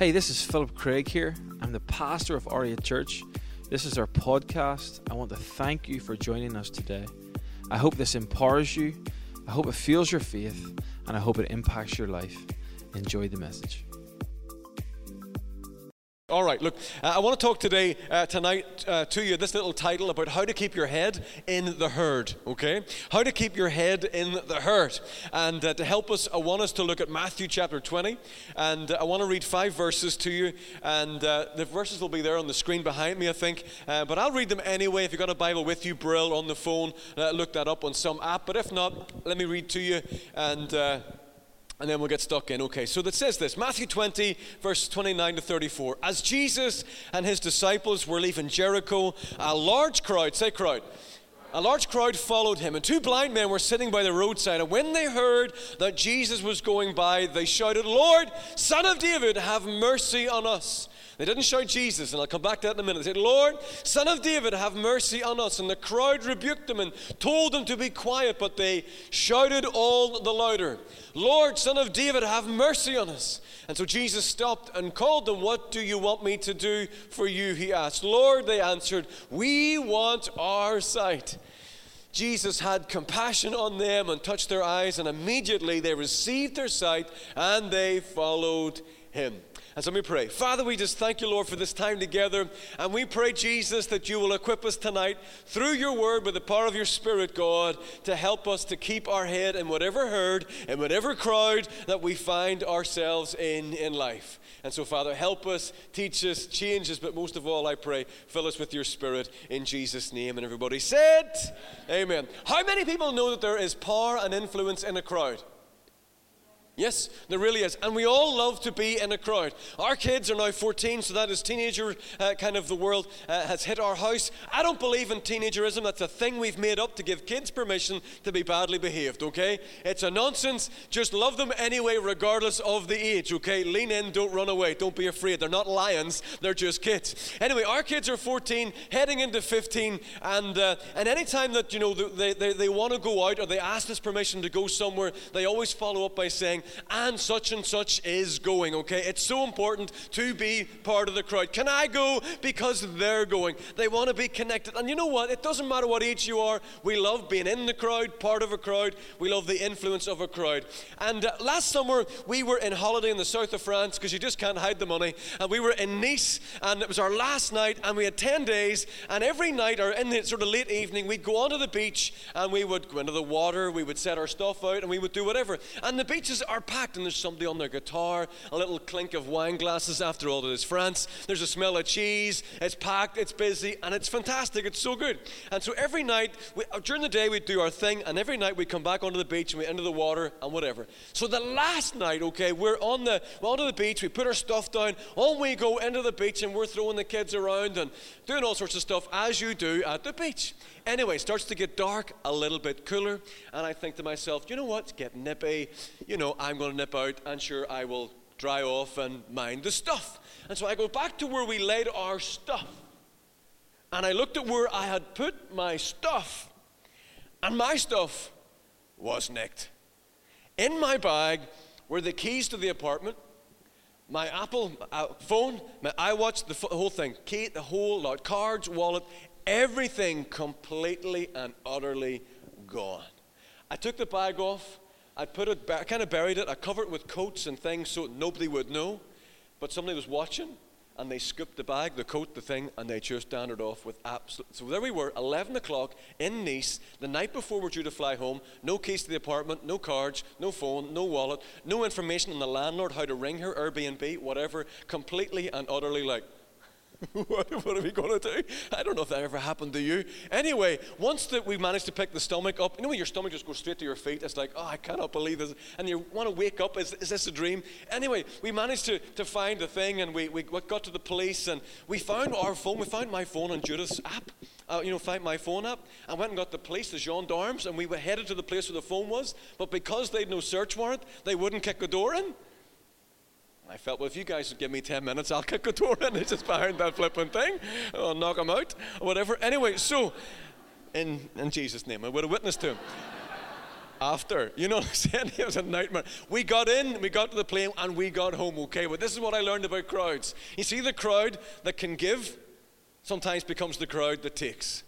Hey, this is Philip Craig here. I'm the pastor of R8 Church. This is our podcast. I want to thank you for joining us today. I hope this empowers you, I hope it fuels your faith, and I hope it impacts your life. Enjoy the message. All right, look, uh, I want to talk today, uh, tonight, uh, to you, this little title about how to keep your head in the herd, okay? How to keep your head in the herd. And uh, to help us, I want us to look at Matthew chapter 20. And uh, I want to read five verses to you. And uh, the verses will be there on the screen behind me, I think. but I'll read them anyway. If you've got a Bible with you, Brill on the phone, look that up on some app. But if not, let me read to you. And and then we'll get stuck in. Okay, so that says this Matthew 20, verse 29 to 34. As Jesus and his disciples were leaving Jericho, a large crowd, say crowd, a large crowd followed him, and two blind men were sitting by the roadside. And when they heard that Jesus was going by, they shouted, Lord, Son of David, have mercy on us. They didn't shout Jesus, and I'll come back to that in a minute. They said, Lord, Son of David, have mercy on us. And the crowd rebuked them and told them to be quiet, but they shouted all the louder, Lord, Son of David, have mercy on us. And so Jesus stopped and called them, What do you want me to do for you? He asked. Lord, they answered, We want our sight. Jesus had compassion on them and touched their eyes, and immediately they received their sight and they followed him. And so let me pray. Father, we just thank you, Lord, for this time together. And we pray, Jesus, that you will equip us tonight through your word with the power of your Spirit, God, to help us to keep our head in whatever herd and whatever crowd that we find ourselves in in life. And so, Father, help us, teach us, change us, but most of all, I pray, fill us with your Spirit in Jesus' name. And everybody said, Amen. How many people know that there is power and influence in a crowd? Yes, there really is. And we all love to be in a crowd. Our kids are now 14, so that is teenager uh, kind of the world uh, has hit our house. I don't believe in teenagerism. That's a thing we've made up to give kids permission to be badly behaved, okay? It's a nonsense. Just love them anyway, regardless of the age, okay? Lean in, don't run away, don't be afraid. They're not lions, they're just kids. Anyway, our kids are 14, heading into 15, and, uh, and anytime that, you know, they, they, they want to go out or they ask us permission to go somewhere, they always follow up by saying, and such and such is going, okay? It's so important to be part of the crowd. Can I go? Because they're going. They want to be connected. And you know what? It doesn't matter what age you are. We love being in the crowd, part of a crowd. We love the influence of a crowd. And uh, last summer, we were in holiday in the south of France because you just can't hide the money. And we were in Nice, and it was our last night, and we had 10 days. And every night, or in the sort of late evening, we'd go onto the beach and we would go into the water, we would set our stuff out, and we would do whatever. And the beaches are packed, and there's somebody on their guitar, a little clink of wine glasses. After all, it is France. There's a smell of cheese. It's packed, it's busy, and it's fantastic. It's so good. And so every night, we, uh, during the day, we do our thing, and every night we come back onto the beach and we enter the water and whatever. So the last night, okay, we're on the we're onto the beach. We put our stuff down. On we go into the beach, and we're throwing the kids around and doing all sorts of stuff as you do at the beach. Anyway, starts to get dark, a little bit cooler, and I think to myself, you know what? It's getting nippy. You know, I'm going to nip out, and sure, I will dry off and mind the stuff. And so I go back to where we laid our stuff. And I looked at where I had put my stuff, and my stuff was nicked. In my bag were the keys to the apartment, my Apple uh, phone, my iWatch, the whole thing, key, the whole lot, cards, wallet, everything completely and utterly gone. I took the bag off, I put it, I kind of buried it, I covered it with coats and things so nobody would know, but somebody was watching and they scooped the bag, the coat, the thing, and they just it off with absolute. So there we were, 11 o'clock in Nice, the night before we're due to fly home. No keys to the apartment, no cards, no phone, no wallet, no information on the landlord, how to ring her, Airbnb, whatever. Completely and utterly like, what, what, are we going to do? I don't know if that ever happened to you. Anyway, once that we managed to pick the stomach up, you know when your stomach just goes straight to your feet? It's like, oh, I cannot believe this. And you want to wake up. Is, is this a dream? Anyway, we managed to, to find the thing and we, we got to the police and we found our phone. We found my phone on Judith's app. Uh, you know, find my phone app. I went and got the police, the gendarmes, and we were headed to the place where the phone was. But because they'd no search warrant, they wouldn't kick the door in. I felt, well, if you guys would give me 10 minutes, I'll kick the door in. It's just behind that flipping thing. I'll knock him out, or whatever. Anyway, so, in, in Jesus' name, I would have witnessed to him. after. You know what I'm saying? It was a nightmare. We got in, we got to the plane, and we got home okay. But this is what I learned about crowds. You see, the crowd that can give sometimes becomes the crowd that takes.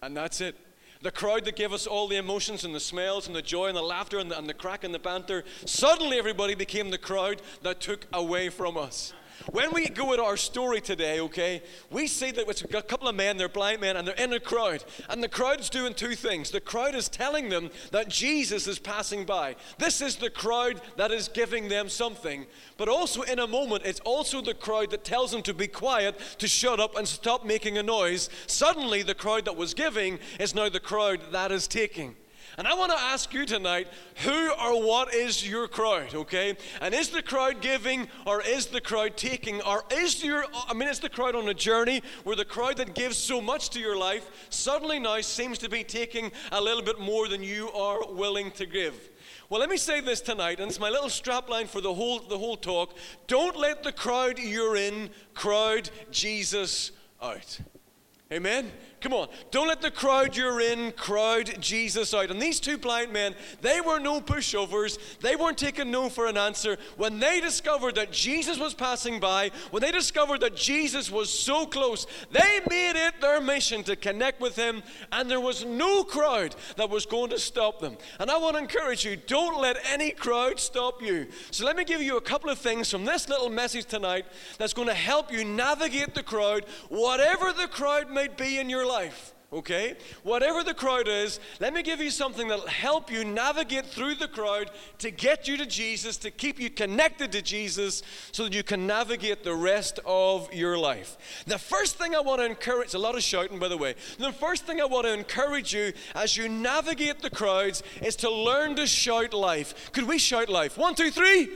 And that's it. The crowd that gave us all the emotions and the smells and the joy and the laughter and the, and the crack and the banter, suddenly everybody became the crowd that took away from us. When we go into our story today, okay, we see that it's a couple of men, they're blind men, and they're in a crowd. And the crowd's doing two things. The crowd is telling them that Jesus is passing by. This is the crowd that is giving them something. But also, in a moment, it's also the crowd that tells them to be quiet, to shut up, and stop making a noise. Suddenly, the crowd that was giving is now the crowd that is taking. And I want to ask you tonight who or what is your crowd, okay? And is the crowd giving or is the crowd taking? Or is your, I mean, is the crowd on a journey where the crowd that gives so much to your life suddenly now seems to be taking a little bit more than you are willing to give? Well, let me say this tonight, and it's my little strapline for the whole, the whole talk. Don't let the crowd you're in crowd Jesus out. Amen? Come on. Don't let the crowd you're in crowd Jesus out. And these two blind men, they were no pushovers. They weren't taking no for an answer. When they discovered that Jesus was passing by, when they discovered that Jesus was so close, they made it their mission to connect with him. And there was no crowd that was going to stop them. And I want to encourage you don't let any crowd stop you. So let me give you a couple of things from this little message tonight that's going to help you navigate the crowd, whatever the crowd might be in your life life okay? Whatever the crowd is, let me give you something that'll help you navigate through the crowd to get you to Jesus, to keep you connected to Jesus, so that you can navigate the rest of your life. The first thing I want to encourage, a lot of shouting by the way, the first thing I want to encourage you as you navigate the crowds is to learn to shout life. Could we shout life? One, two, three.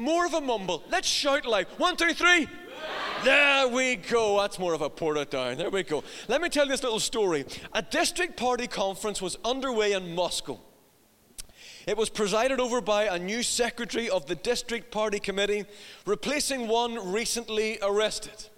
More of a mumble. Let's shout life. One, two, three. There we go. That's more of a pour it down. There we go. Let me tell you this little story. A district party conference was underway in Moscow. It was presided over by a new secretary of the district party committee, replacing one recently arrested.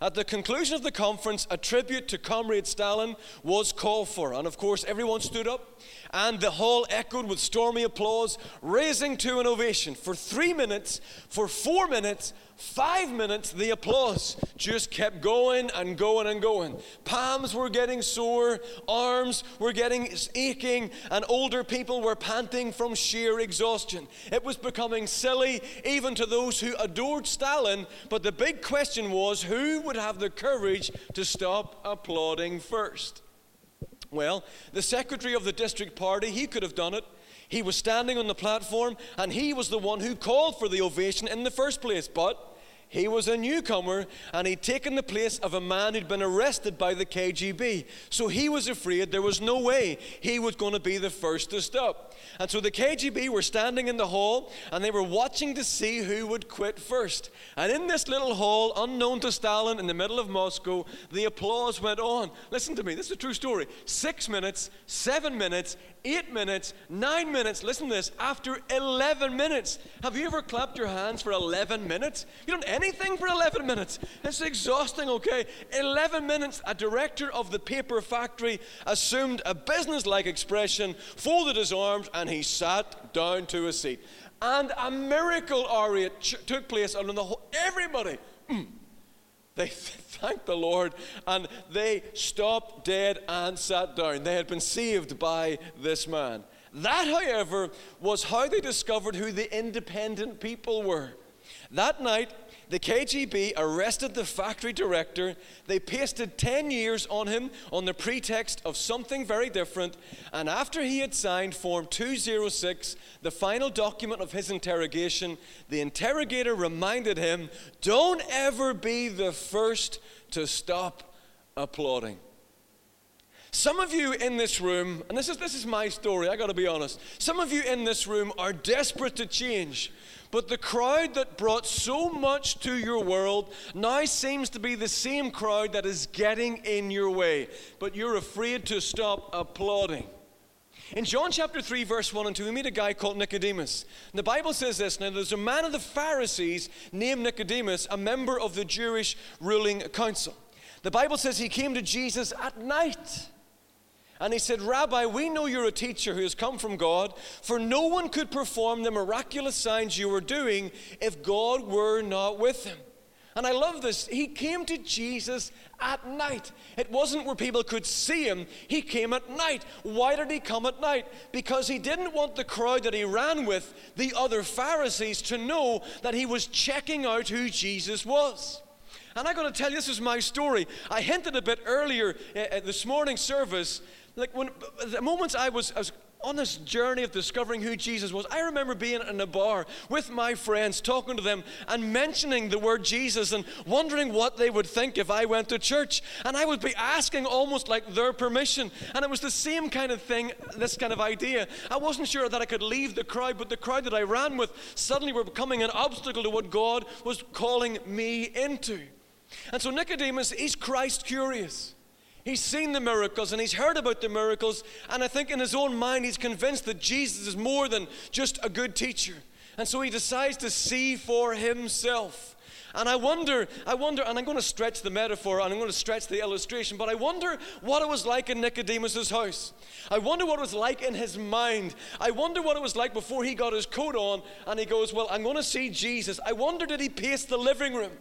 At the conclusion of the conference, a tribute to Comrade Stalin was called for, and of course, everyone stood up, and the hall echoed with stormy applause, raising to an ovation. For three minutes, for four minutes, five minutes, the applause just kept going and going and going. Palms were getting sore, arms were getting aching, and older people were panting from sheer exhaustion. It was becoming silly, even to those who adored Stalin. But the big question was who would have the courage to stop applauding first? Well, the secretary of the district party, he could have done it. He was standing on the platform and he was the one who called for the ovation in the first place. But he was a newcomer and he'd taken the place of a man who'd been arrested by the KGB. So he was afraid there was no way he was going to be the first to stop. And so the KGB were standing in the hall and they were watching to see who would quit first. And in this little hall, unknown to Stalin in the middle of Moscow, the applause went on. Listen to me, this is a true story. Six minutes, seven minutes, eight minutes, nine minutes. Listen to this. After 11 minutes, have you ever clapped your hands for 11 minutes? You don't anything for 11 minutes. It's exhausting, okay? 11 minutes, a director of the paper factory assumed a business-like expression, folded his arms, and he sat down to a seat. And a miracle, Ari, took place under the whole, everybody. Mm, they thanked the Lord and they stopped dead and sat down. They had been saved by this man. That, however, was how they discovered who the independent people were. That night, the KGB arrested the factory director. They pasted 10 years on him on the pretext of something very different. And after he had signed Form 206, the final document of his interrogation, the interrogator reminded him don't ever be the first to stop applauding. Some of you in this room, and this is, this is my story, I gotta be honest. Some of you in this room are desperate to change. But the crowd that brought so much to your world now seems to be the same crowd that is getting in your way. But you're afraid to stop applauding. In John chapter 3, verse 1 and 2, we meet a guy called Nicodemus. And the Bible says this Now, there's a man of the Pharisees named Nicodemus, a member of the Jewish ruling council. The Bible says he came to Jesus at night And he said, Rabbi, we know you're a teacher who has come from God, for no one could perform the miraculous signs you were doing if God were not with him. And I love this. He came to Jesus at night. It wasn't where people could see him, he came at night. Why did he come at night? Because he didn't want the crowd that he ran with, the other Pharisees, to know that he was checking out who Jesus was. And I'm going to tell you, this is my story. I hinted a bit earlier at this morning's service like when the moments I was, I was on this journey of discovering who Jesus was, I remember being in a bar with my friends, talking to them and mentioning the word Jesus and wondering what they would think if I went to church. And I would be asking almost like their permission. And it was the same kind of thing, this kind of idea. I wasn't sure that I could leave the crowd, but the crowd that I ran with suddenly were becoming an obstacle to what God was calling me into. And so Nicodemus, he's Christ curious. He's seen the miracles and he's heard about the miracles, and I think in his own mind he's convinced that Jesus is more than just a good teacher. And so he decides to see for himself. And I wonder, I wonder, and I'm going to stretch the metaphor and I'm going to stretch the illustration, but I wonder what it was like in Nicodemus's house. I wonder what it was like in his mind. I wonder what it was like before he got his coat on and he goes, Well, I'm going to see Jesus. I wonder, did he pace the living room?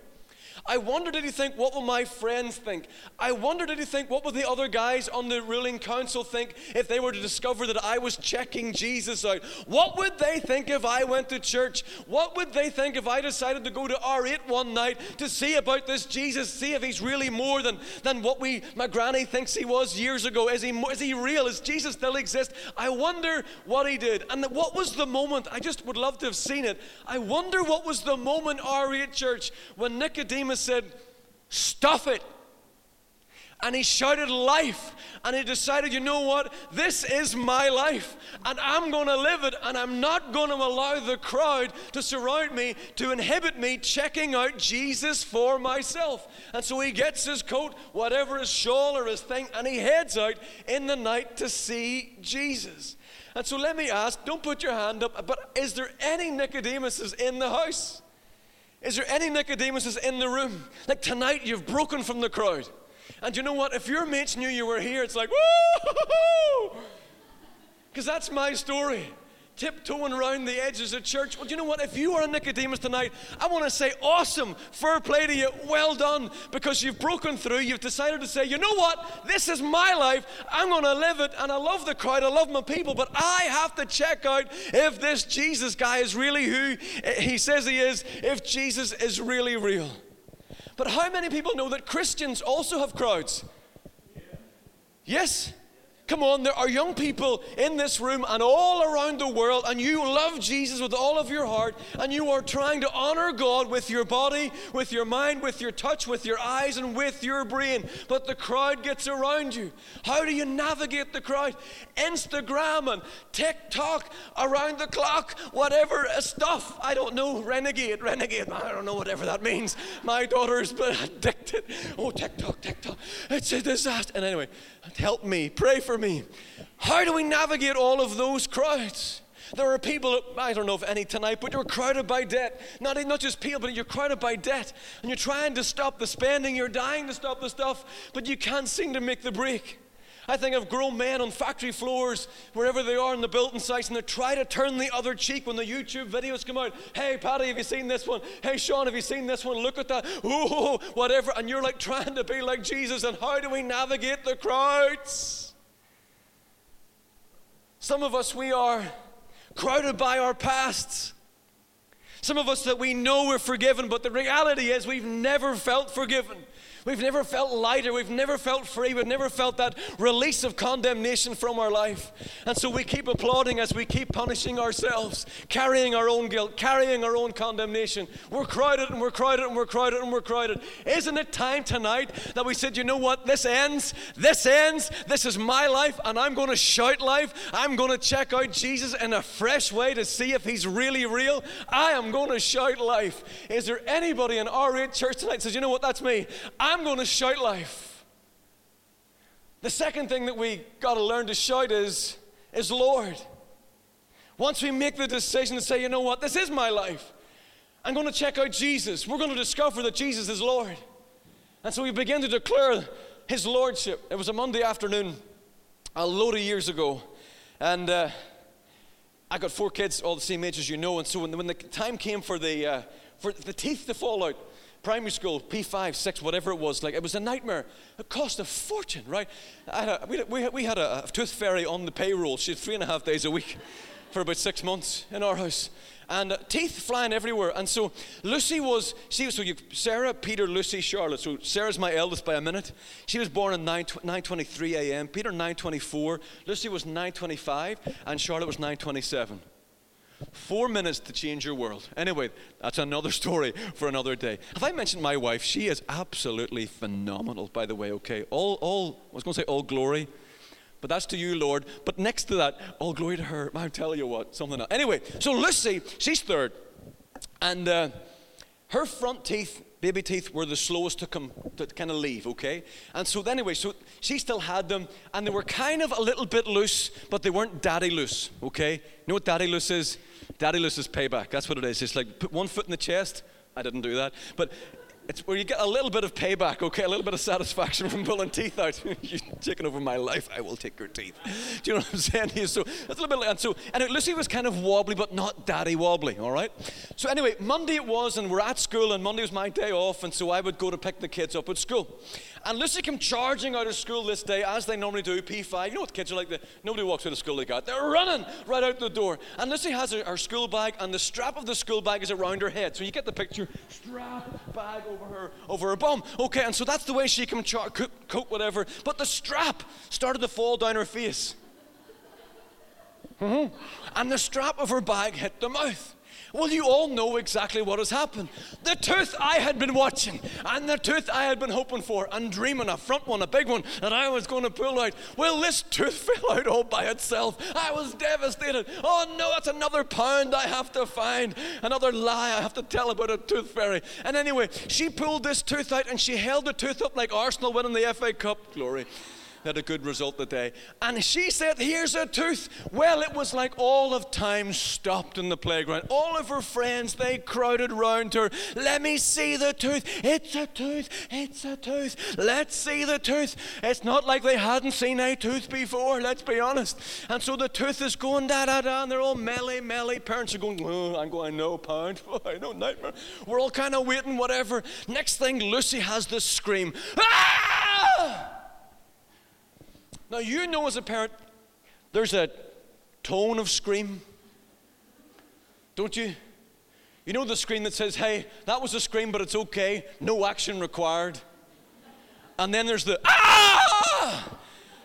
I wonder did he think, what will my friends think? I wonder did he think, what will the other guys on the ruling council think if they were to discover that I was checking Jesus out? What would they think if I went to church? What would they think if I decided to go to R8 one night to see about this Jesus, see if he's really more than, than what we, my granny thinks he was years ago? Is he, is he real? Is Jesus still exist? I wonder what he did. And what was the moment? I just would love to have seen it. I wonder what was the moment, R8 Church, when Nicodemus said, Stuff it. And he shouted life. And he decided, you know what? This is my life. And I'm going to live it. And I'm not going to allow the crowd to surround me, to inhibit me checking out Jesus for myself. And so he gets his coat, whatever his shawl or his thing, and he heads out in the night to see Jesus. And so let me ask don't put your hand up, but is there any Nicodemuses in the house? Is there any Nicodemuses in the room? Like tonight, you've broken from the crowd. And you know what? If your mates knew you were here, it's like, woo! Because that's my story tiptoeing around the edges of church. Well, you know what? If you are a Nicodemus tonight, I want to say, awesome, fair play to you, well done, because you've broken through. You've decided to say, you know what? This is my life. I'm going to live it, and I love the crowd, I love my people, but I have to check out if this Jesus guy is really who he says he is, if Jesus is really real. But how many people know that Christians also have crowds? Yes? Come on, there are young people in this room and all around the world, and you love Jesus with all of your heart, and you are trying to honor God with your body, with your mind, with your touch, with your eyes, and with your brain. But the crowd gets around you. How do you navigate the crowd? Instagram and TikTok, around the clock, whatever uh, stuff. I don't know. Renegade, renegade. I don't know whatever that means. My daughter's been addicted. Oh, TikTok, TikTok. It's a disaster. And anyway, help me. Pray for me. How do we navigate all of those crowds? There are people, I don't know if any tonight, but you're crowded by debt. Not, not just people, but you're crowded by debt. And you're trying to stop the spending, you're dying to stop the stuff, but you can't seem to make the break. I think of grown men on factory floors, wherever they are in the building sites, and they try to turn the other cheek when the YouTube videos come out. Hey, Patty, have you seen this one? Hey, Sean, have you seen this one? Look at that. Ooh, whatever. And you're like trying to be like Jesus. And how do we navigate the crowds? Some of us, we are crowded by our pasts. Some of us that we know we're forgiven, but the reality is we've never felt forgiven. We've never felt lighter. We've never felt free. We've never felt that release of condemnation from our life. And so we keep applauding as we keep punishing ourselves, carrying our own guilt, carrying our own condemnation. We're crowded and we're crowded and we're crowded and we're crowded. Isn't it time tonight that we said, you know what? This ends. This ends. This is my life and I'm going to shout life. I'm going to check out Jesus in a fresh way to see if he's really real. I am going to shout life. Is there anybody in R8 church tonight says, you know what? That's me. I'm I'm going to shout life. The second thing that we got to learn to shout is, is Lord. Once we make the decision to say, you know what, this is my life, I'm going to check out Jesus. We're going to discover that Jesus is Lord. And so we begin to declare his lordship. It was a Monday afternoon. a load of years ago. And uh, I got four kids, all the same age as you know. And so when, when the time came for the, uh, for the teeth to fall out, primary school, P5, 6, whatever it was, like it was a nightmare. It cost a fortune, right? A, we, we, we had a, tooth fairy on the payroll. She had three and a half days a week for about six months in our house and uh, teeth flying everywhere. And so Lucy was, she so you, Sarah, Peter, Lucy, Charlotte. So Sarah's my eldest by a minute. She was born at 9, 9.23 a.m. Peter 9.24. Lucy was 9.25 and Charlotte was 9.27. Four minutes to change your world. Anyway, that's another story for another day. Have I mentioned my wife? She is absolutely phenomenal, by the way, okay? All, all, I was going to say all glory but that's to you, Lord. But next to that, all glory to her. I'll tell you what, something else. Anyway, so Lucy, she's third. And uh, her front teeth, baby teeth, were the slowest to come to kind of leave, okay? And so anyway, so she still had them, and they were kind of a little bit loose, but they weren't daddy loose, okay? You know what daddy loose is? Daddy loose is payback. That's what it is. It's like put one foot in the chest. I didn't do that. But it's where you get a little bit of payback, okay, a little bit of satisfaction from pulling teeth out. You're taking over my life, I will take your teeth. Do you know what I'm saying? So that's a little bit, like, and so and Lucy was kind of wobbly, but not daddy wobbly. All right. So anyway, Monday it was, and we're at school, and Monday was my day off, and so I would go to pick the kids up at school. And Lucy came charging out of school this day, as they normally do, P5. You know what kids are like? The, nobody walks out of school like that. They're running right out the door. And Lucy has her, her school bag, and the strap of the school bag is around her head. So you get the picture strap, bag over her, over her bum. Okay, and so that's the way she can char- cook, whatever. But the strap started to fall down her face. Mm-hmm. And the strap of her bag hit the mouth. Well, you all know exactly what has happened. The tooth I had been watching, and the tooth I had been hoping for, and dreaming a front one, a big one, that I was going to pull out. Well, this tooth fell out all by itself. I was devastated. Oh no, that's another pound I have to find, another lie I have to tell about a tooth fairy. And anyway, she pulled this tooth out and she held the tooth up like Arsenal winning the FA Cup. Glory had a good result today. And she said, Here's a tooth. Well, it was like all of time stopped in the playground. All of her friends, they crowded round her. Let me see the tooth. It's a tooth. It's a tooth. Let's see the tooth. It's not like they hadn't seen a tooth before, let's be honest. And so the tooth is going da da da, and they're all melly, melly. Parents are going, oh, I'm going, no, pound. I know, nightmare. We're all kind of waiting, whatever. Next thing, Lucy has this scream. Ah! Now, you know as a parent, there's a tone of scream, don't you? You know the scream that says, hey, that was a scream, but it's okay, no action required. And then there's the, ah!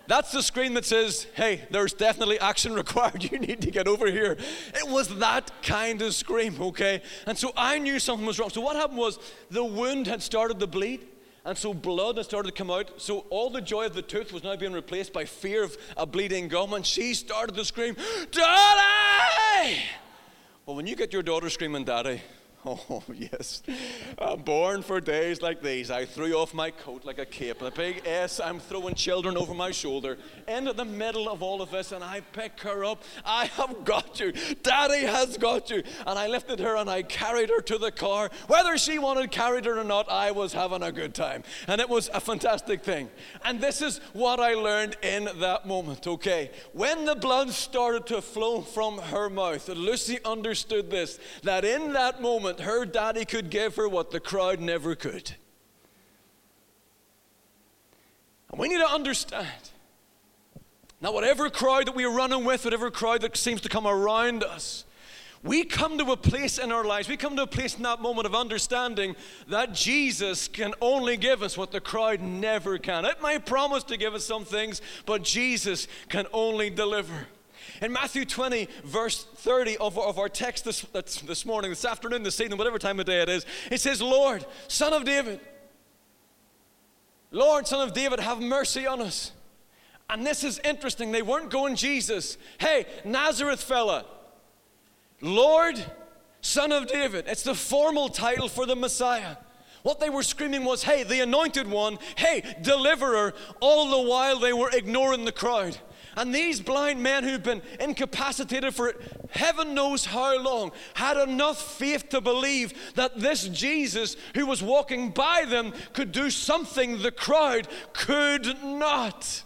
That's the scream that says, hey, there's definitely action required. You need to get over here. It was that kind of scream, okay? And so I knew something was wrong. So what happened was the wound had started to bleed. And so blood had started to come out. So all the joy of the tooth was now being replaced by fear of a bleeding gum. And she started to scream, Daddy! Well, when you get your daughter screaming, Daddy, Oh, yes. I'm born for days like these. I threw off my coat like a cape. A big S, I'm throwing children over my shoulder. Into the middle of all of this, and I pick her up. I have got you. Daddy has got you. And I lifted her and I carried her to the car. Whether she wanted carried her or not, I was having a good time. And it was a fantastic thing. And this is what I learned in that moment, okay? When the blood started to flow from her mouth, Lucy understood this that in that moment, moment, her daddy could give her what the crowd never could. And we need to understand now, whatever crowd that we are running with, whatever crowd that seems to come around us, we come to a place in our lives, we come to a place in that moment of understanding that Jesus can only give us what the crowd never can. It might promise to give us some things, but Jesus can only deliver. In Matthew 20, verse 30 of, of our text this, this morning, this afternoon, this evening, whatever time of day it is, it says, Lord, son of David, Lord, son of David, have mercy on us. And this is interesting. They weren't going, Jesus, hey, Nazareth fella, Lord, son of David. It's the formal title for the Messiah. What they were screaming was, hey, the anointed one, hey, deliverer, all the while they were ignoring the crowd. And these blind men who've been incapacitated for heaven knows how long had enough faith to believe that this Jesus who was walking by them could do something the crowd could not.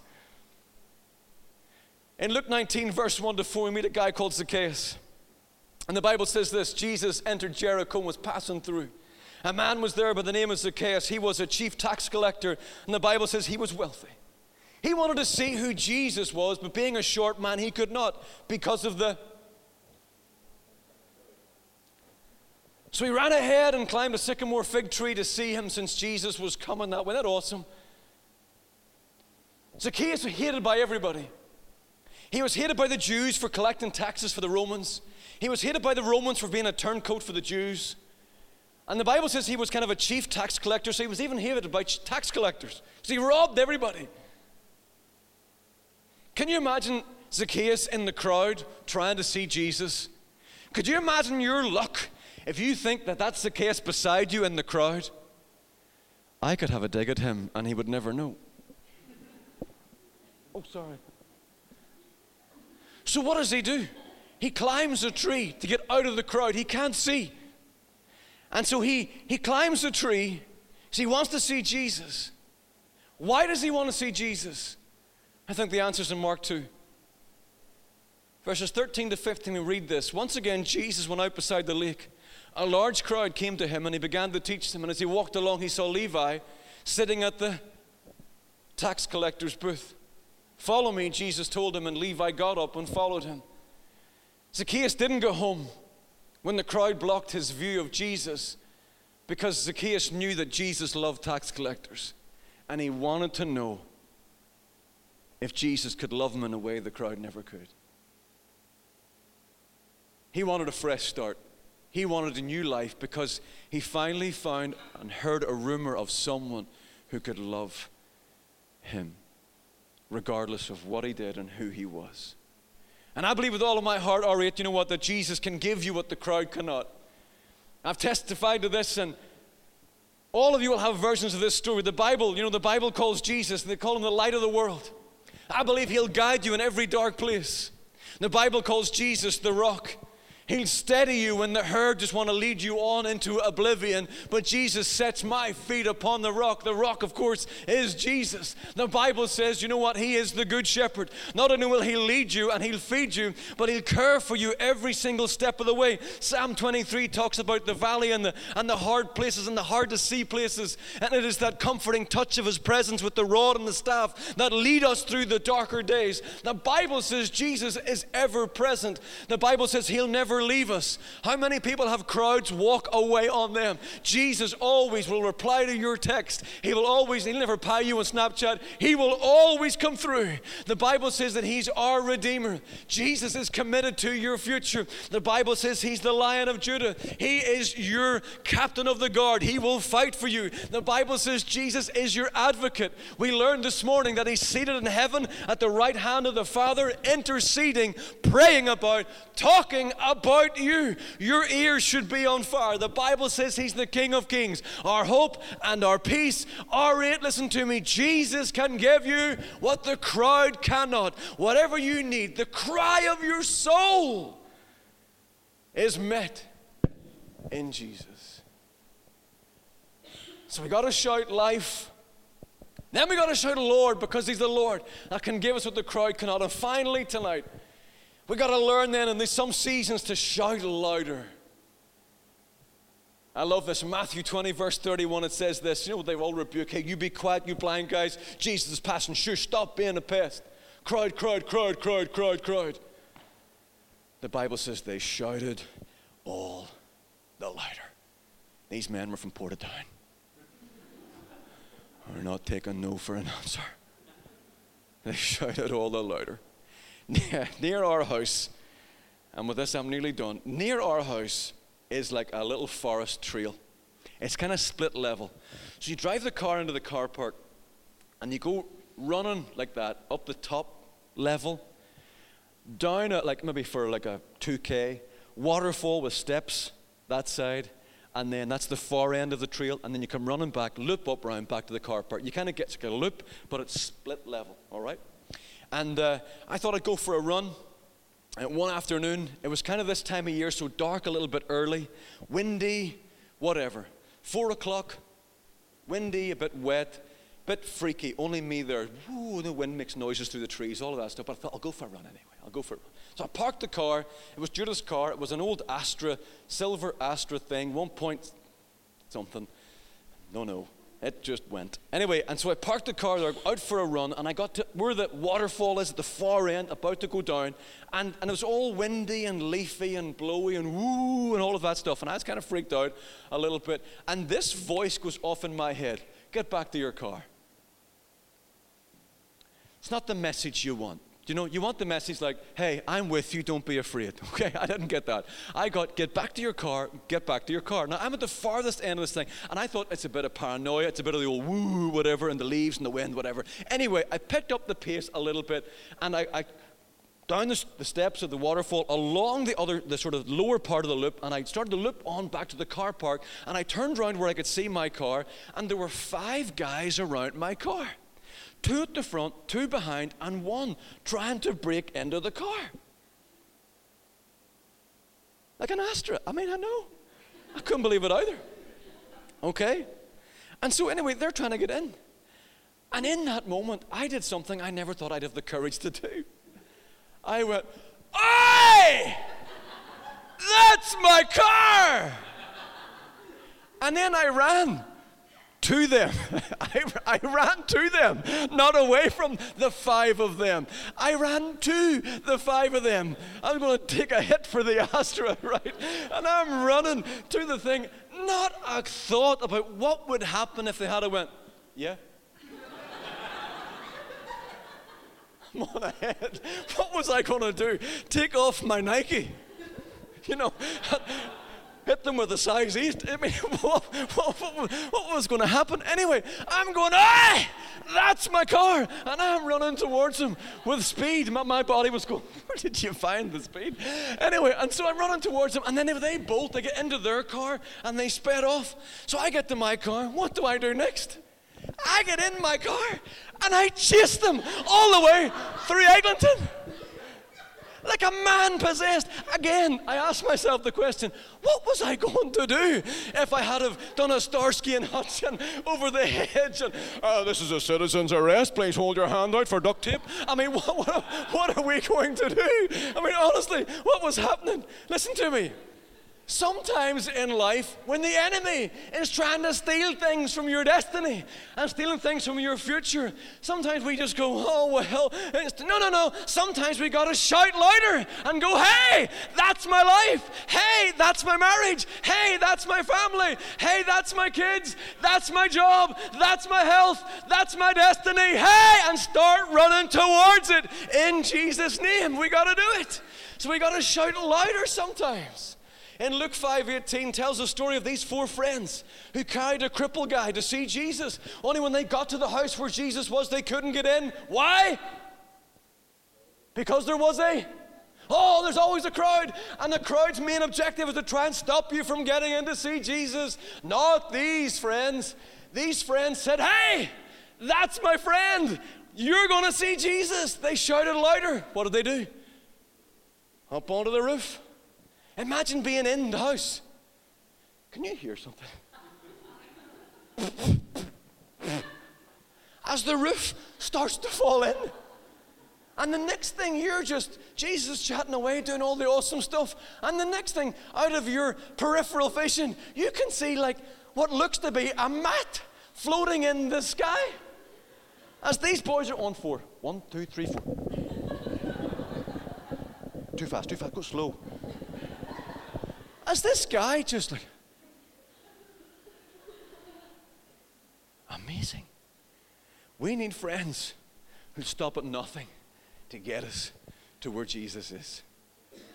In Luke 19, verse 1 to 4, we meet a guy called Zacchaeus. And the Bible says this Jesus entered Jericho and was passing through. A man was there by the name of Zacchaeus. He was a chief tax collector, and the Bible says he was wealthy. He wanted to see who Jesus was, but being a short man, he could not because of the. So he ran ahead and climbed a sycamore fig tree to see him since Jesus was coming that way. Isn't that awesome? Zacchaeus was hated by everybody. He was hated by the Jews for collecting taxes for the Romans. He was hated by the Romans for being a turncoat for the Jews. And the Bible says he was kind of a chief tax collector, so he was even hated by tax collectors. So he robbed everybody. Can you imagine Zacchaeus in the crowd trying to see Jesus? Could you imagine your luck if you think that that's Zacchaeus beside you in the crowd? I could have a dig at him and he would never know. Oh, sorry. So, what does he do? He climbs a tree to get out of the crowd. He can't see. And so he, he climbs a tree. So he wants to see Jesus. Why does he want to see Jesus? I think the answer is in Mark 2. Verses 13 to 15, we read this. Once again, Jesus went out beside the lake. A large crowd came to him and he began to teach them. And as he walked along, he saw Levi sitting at the tax collector's booth. Follow me, Jesus told him, and Levi got up and followed him. Zacchaeus didn't go home when the crowd blocked his view of Jesus because Zacchaeus knew that Jesus loved tax collectors and he wanted to know if Jesus could love him in a way the crowd never could. He wanted a fresh start. He wanted a new life because he finally found and heard a rumor of someone who could love him regardless of what he did and who he was. And I believe with all of my heart, R8, you know what, that Jesus can give you what the crowd cannot. I've testified to this, and all of you will have versions of this story. The Bible, you know, the Bible calls Jesus, and they call him the light of the world. I believe he'll guide you in every dark place. The Bible calls Jesus the rock. He'll steady you when the herd just want to lead you on into oblivion. But Jesus sets my feet upon the rock. The rock, of course, is Jesus. The Bible says, you know what? He is the good shepherd. Not only will He lead you and He'll feed you, but He'll care for you every single step of the way. Psalm 23 talks about the valley and the, and the hard places and the hard to see places. And it is that comforting touch of His presence with the rod and the staff that lead us through the darker days. The Bible says Jesus is ever present. The Bible says He'll never never leave us. How many people have crowds walk away on them? Jesus always will reply to your text. He will always, he'll never pie you on Snapchat. He will always come through. The Bible says that he's our Redeemer. Jesus is committed to your future. The Bible says he's the Lion of Judah. He is your captain of the guard. He will fight for you. The Bible says Jesus is your advocate. We learned this morning that he's seated in heaven at the right hand of the Father, interceding, praying about, talking about about you. Your ears should be on fire. The Bible says He's the King of Kings, our hope and our peace. Our it, listen to me, Jesus can give you what the crowd cannot. Whatever you need, the cry of your soul is met in Jesus. So we got to shout life. Then we got to shout Lord because He's the Lord that can give us what the crowd cannot. And finally, tonight, we got to learn then in these, some seasons to shout louder. I love this. Matthew 20, verse 31, it says this. You know, they all rebuke, hey, you be quiet, you blind guys. Jesus is passing. Sure, stop being a pest. Crowd, crowd, crowd, crowd, crowd, crowd. The Bible says they shouted all the louder. These men were from Portadown. We're not taking no for an answer. They shouted all the louder. Near, near our house, and with this I'm nearly done, near our house is like a little forest trail. It's kind of split level. So you drive the car into the car park and you go running like that up the top level, down at like maybe for like a 2K, waterfall with steps that side, and then that's the far end of the trail, and then you come running back, loop up round back to the car park. You kind of get like a loop, but it's split level, all right? And uh, I thought I'd go for a run. And one afternoon, it was kind of this time of year, so dark a little bit early, windy, whatever. Four o'clock, windy, a bit wet. bit freaky. Only me there. Ooh, the wind makes noises through the trees, all of that stuff. But I thought, I'll go for a run anyway. I'll go for a run. So I parked the car. It was Judith's car. It was an old Astra, silver Astra thing, one point something. No, no. It just went. Anyway, and so I parked the car there, out for a run, and I got to where the waterfall is at the far end, about to go down, and, and it was all windy and leafy and blowy and woo and all of that stuff, and I was kind of freaked out a little bit. And this voice goes off in my head Get back to your car. It's not the message you want. You know, you want the message like, hey, I'm with you, don't be afraid. Okay, I didn't get that. I got, get back to your car, get back to your car. Now, I'm at the farthest end of this thing, and I thought it's a bit of paranoia, it's a bit of the old woo, whatever, and the leaves and the wind, whatever. Anyway, I picked up the pace a little bit, and I, I down the, the, steps of the waterfall along the other the sort of lower part of the loop and i started to loop on back to the car park and i turned around where i could see my car and there were five guys around my car two at the front, two behind, and one trying to break into the car. Like an Astra. I mean, I know. I couldn't believe it either. Okay? And so, anyway, they're trying to get in. And in that moment, I did something I never thought I'd have the courage to do. I went, Oi! That's my car! And then I ran to them. I, I, ran to them, not away from the five of them. I ran to the five of them. I'm going to take a hit for the Astra, right? And I'm running to the thing, not a thought about what would happen if they had a went, yeah. I'm on ahead. What was I going to do? Take off my Nike? You know, hit them with a size east. I mean, what, what, what, what was going to happen? Anyway, I'm going, ah, that's my car. And I'm running towards them with speed. My, my body was going, where did you find the speed? Anyway, and so I'm running towards them. And then if they bolt, they get into their car and they sped off. So I get to my car. What do I do next? I get in my car and I chase them all the way through Eglinton like a man possessed. Again, I asked myself the question what was I going to do if I had have done a Starsky and Hutch over the hedge and, uh, this is a citizen's arrest, please hold your hand out for duct tape? I mean, what, what, what are we going to do? I mean, honestly, what was happening? Listen to me. Sometimes in life, when the enemy is trying to steal things from your destiny and stealing things from your future, sometimes we just go, oh, well, no, no, no. Sometimes we got to shout louder and go, hey, that's my life. Hey, that's my marriage. Hey, that's my family. Hey, that's my kids. That's my job. That's my health. That's my destiny. Hey, and start running towards it in Jesus' name. We got to do it. So we got to shout louder sometimes. In Luke 5:18 tells the story of these four friends who carried a crippled guy to see Jesus. Only when they got to the house where Jesus was, they couldn't get in. Why? Because there was a Oh, there's always a crowd, and the crowd's main objective is to try and stop you from getting in to see Jesus. Not these friends. These friends said, Hey, that's my friend. You're going to see Jesus. They shouted louder. What did they do? Up onto the roof. Imagine being in the house. Can you hear something? As the roof starts to fall in. And the next thing, you're just Jesus chatting away, doing all the awesome stuff. And the next thing, out of your peripheral vision, you can see like what looks to be a mat floating in the sky. As these boys are on four. One, two, three, four. too fast, too fast, go slow as this guy just like, amazing. We need friends who stop at nothing to get us to where Jesus is.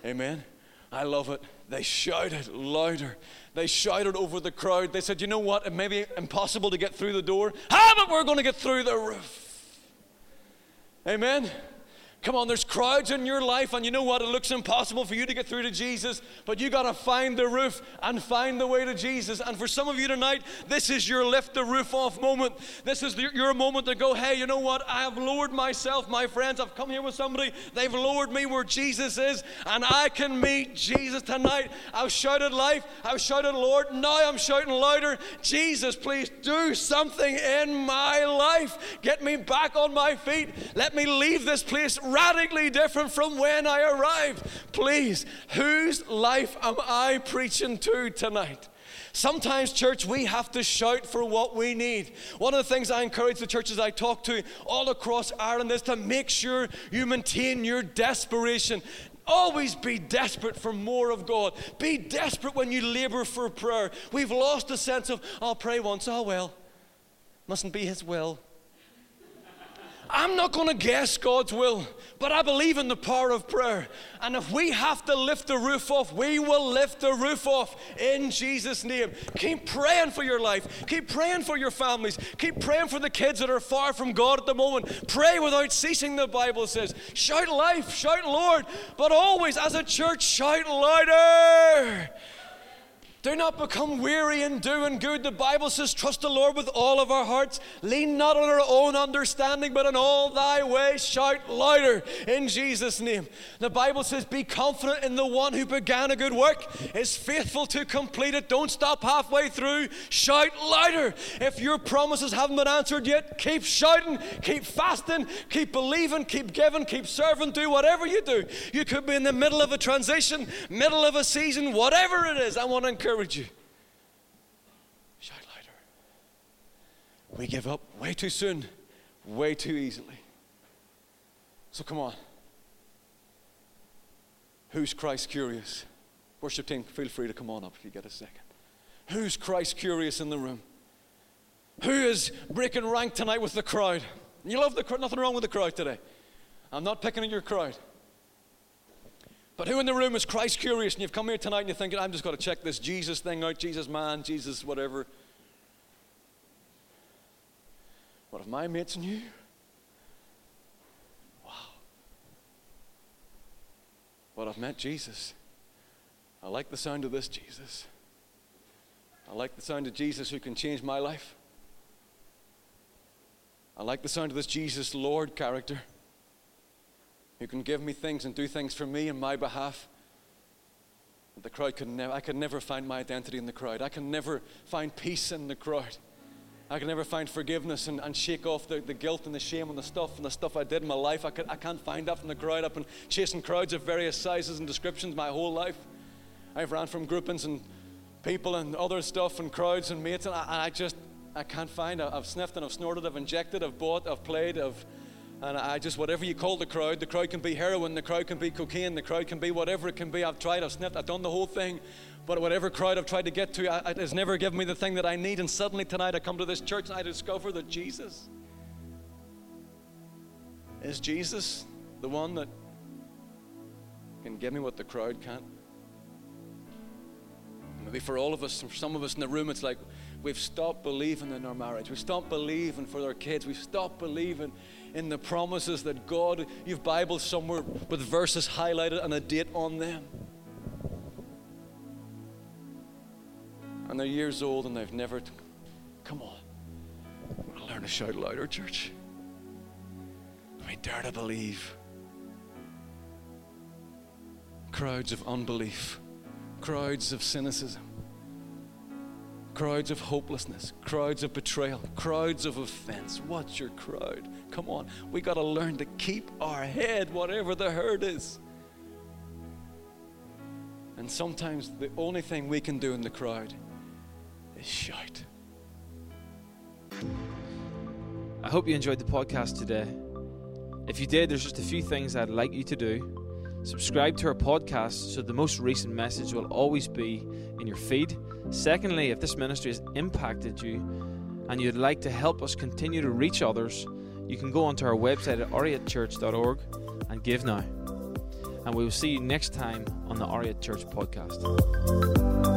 Amen. I love it. They shouted louder. They shouted over the crowd. They said, You know what? It may be impossible to get through the door. Ah, How about we're going to get through the roof? Amen. Come on, there's crowds in your life, and you know what? It looks impossible for you to get through to Jesus, but you got to find the roof and find the way to Jesus. And for some of you tonight, this is your lift the roof off moment. This is your moment to go, hey, you know what? I have lowered myself, my friends. I've come here with somebody, they've lowered me where Jesus is, and I can meet Jesus tonight. I've shouted life, I've shouted Lord, now I'm shouting louder. Jesus, please do something in my life. Get me back on my feet. Let me leave this place radically different from when I arrived. Please, whose life am I preaching to tonight? Sometimes, church, we have to shout for what we need. One of the things I encourage the churches I talk to all across Ireland is to make sure you maintain your desperation. Always be desperate for more of God. Be desperate when you labor for prayer. We've lost a sense of, I'll pray once, oh well, mustn't be His will. I'm not going to guess God's will, but I believe in the power of prayer. And if we have to lift the roof off, we will lift the roof off in Jesus' name. Keep praying for your life. Keep praying for your families. Keep praying for the kids that are far from God at the moment. Pray without ceasing, the Bible says. Shout life, shout Lord, but always as a church, shout louder. Do not become weary in doing good. The Bible says, Trust the Lord with all of our hearts. Lean not on our own understanding, but in all thy ways shout louder in Jesus' name. The Bible says, Be confident in the one who began a good work, is faithful to complete it. Don't stop halfway through. Shout louder. If your promises haven't been answered yet, keep shouting, keep fasting, keep believing, keep giving, keep serving. Do whatever you do. You could be in the middle of a transition, middle of a season, whatever it is. I want to encourage encourage you. Louder. We give up way too soon, way too easily. So come on. Who's Christ curious? Worship team, feel free to come on up if you get a second. Who's Christ curious in the room? Who is breaking rank tonight with the crowd? You love the crowd, nothing wrong with the crowd today. I'm not picking on your crowd. But who in the room is Christ curious and you've come here tonight and you're thinking, I'm just going to check this Jesus thing out, Jesus man, Jesus whatever. What if my mates knew? Wow. What I've met Jesus. I like the sound of this Jesus. I like the sound of Jesus who can change my life. I like the sound of this Jesus Lord character who can give me things and do things for me in my behalf. The crowd could never, I could never find my identity in the crowd. I can never find peace in the crowd. I can never find forgiveness and, and shake off the, the guilt and the shame and the stuff and the stuff I did in my life. I, could, I can't find that from the crowd. I've been chasing crowds of various sizes and descriptions my whole life. I've ran from groupings and people and other stuff and crowds and mates, and I, I just I can't find. it. I've sniffed and I've snorted, I've injected, I've bought, I've played, I've and I just, whatever you call the crowd, the crowd can be heroin, the crowd can be cocaine, the crowd can be whatever it can be. I've tried, I've sniffed, I've done the whole thing. But whatever crowd I've tried to get to, it has never given me the thing that I need. And suddenly tonight I come to this church and I discover that Jesus is Jesus the one that can give me what the crowd can't. Maybe for all of us, for some of us in the room, it's like we've stopped believing in our marriage. We've stopped believing for our kids. We've stopped believing in the promises that God, you've Bible somewhere with verses highlighted and a date on them. And they're years old and they've never, t- come on, we learn to shout louder, church. We dare to believe. Crowds of unbelief, crowds of cynicism crowds of hopelessness, crowds of betrayal, crowds of offense. What's your crowd? Come on, we got to learn to keep our head, whatever the hurt is. And sometimes the only thing we can do in the crowd is shout. I hope you enjoyed the podcast today. If you did, there's just a few things I'd like you to do. Subscribe to our podcast so the most recent message will always be in your feed. Secondly, if this ministry has impacted you and you'd like to help us continue to reach others, you can go onto our website at r8church.org and give now. And we will see you next time on the R8 Church podcast.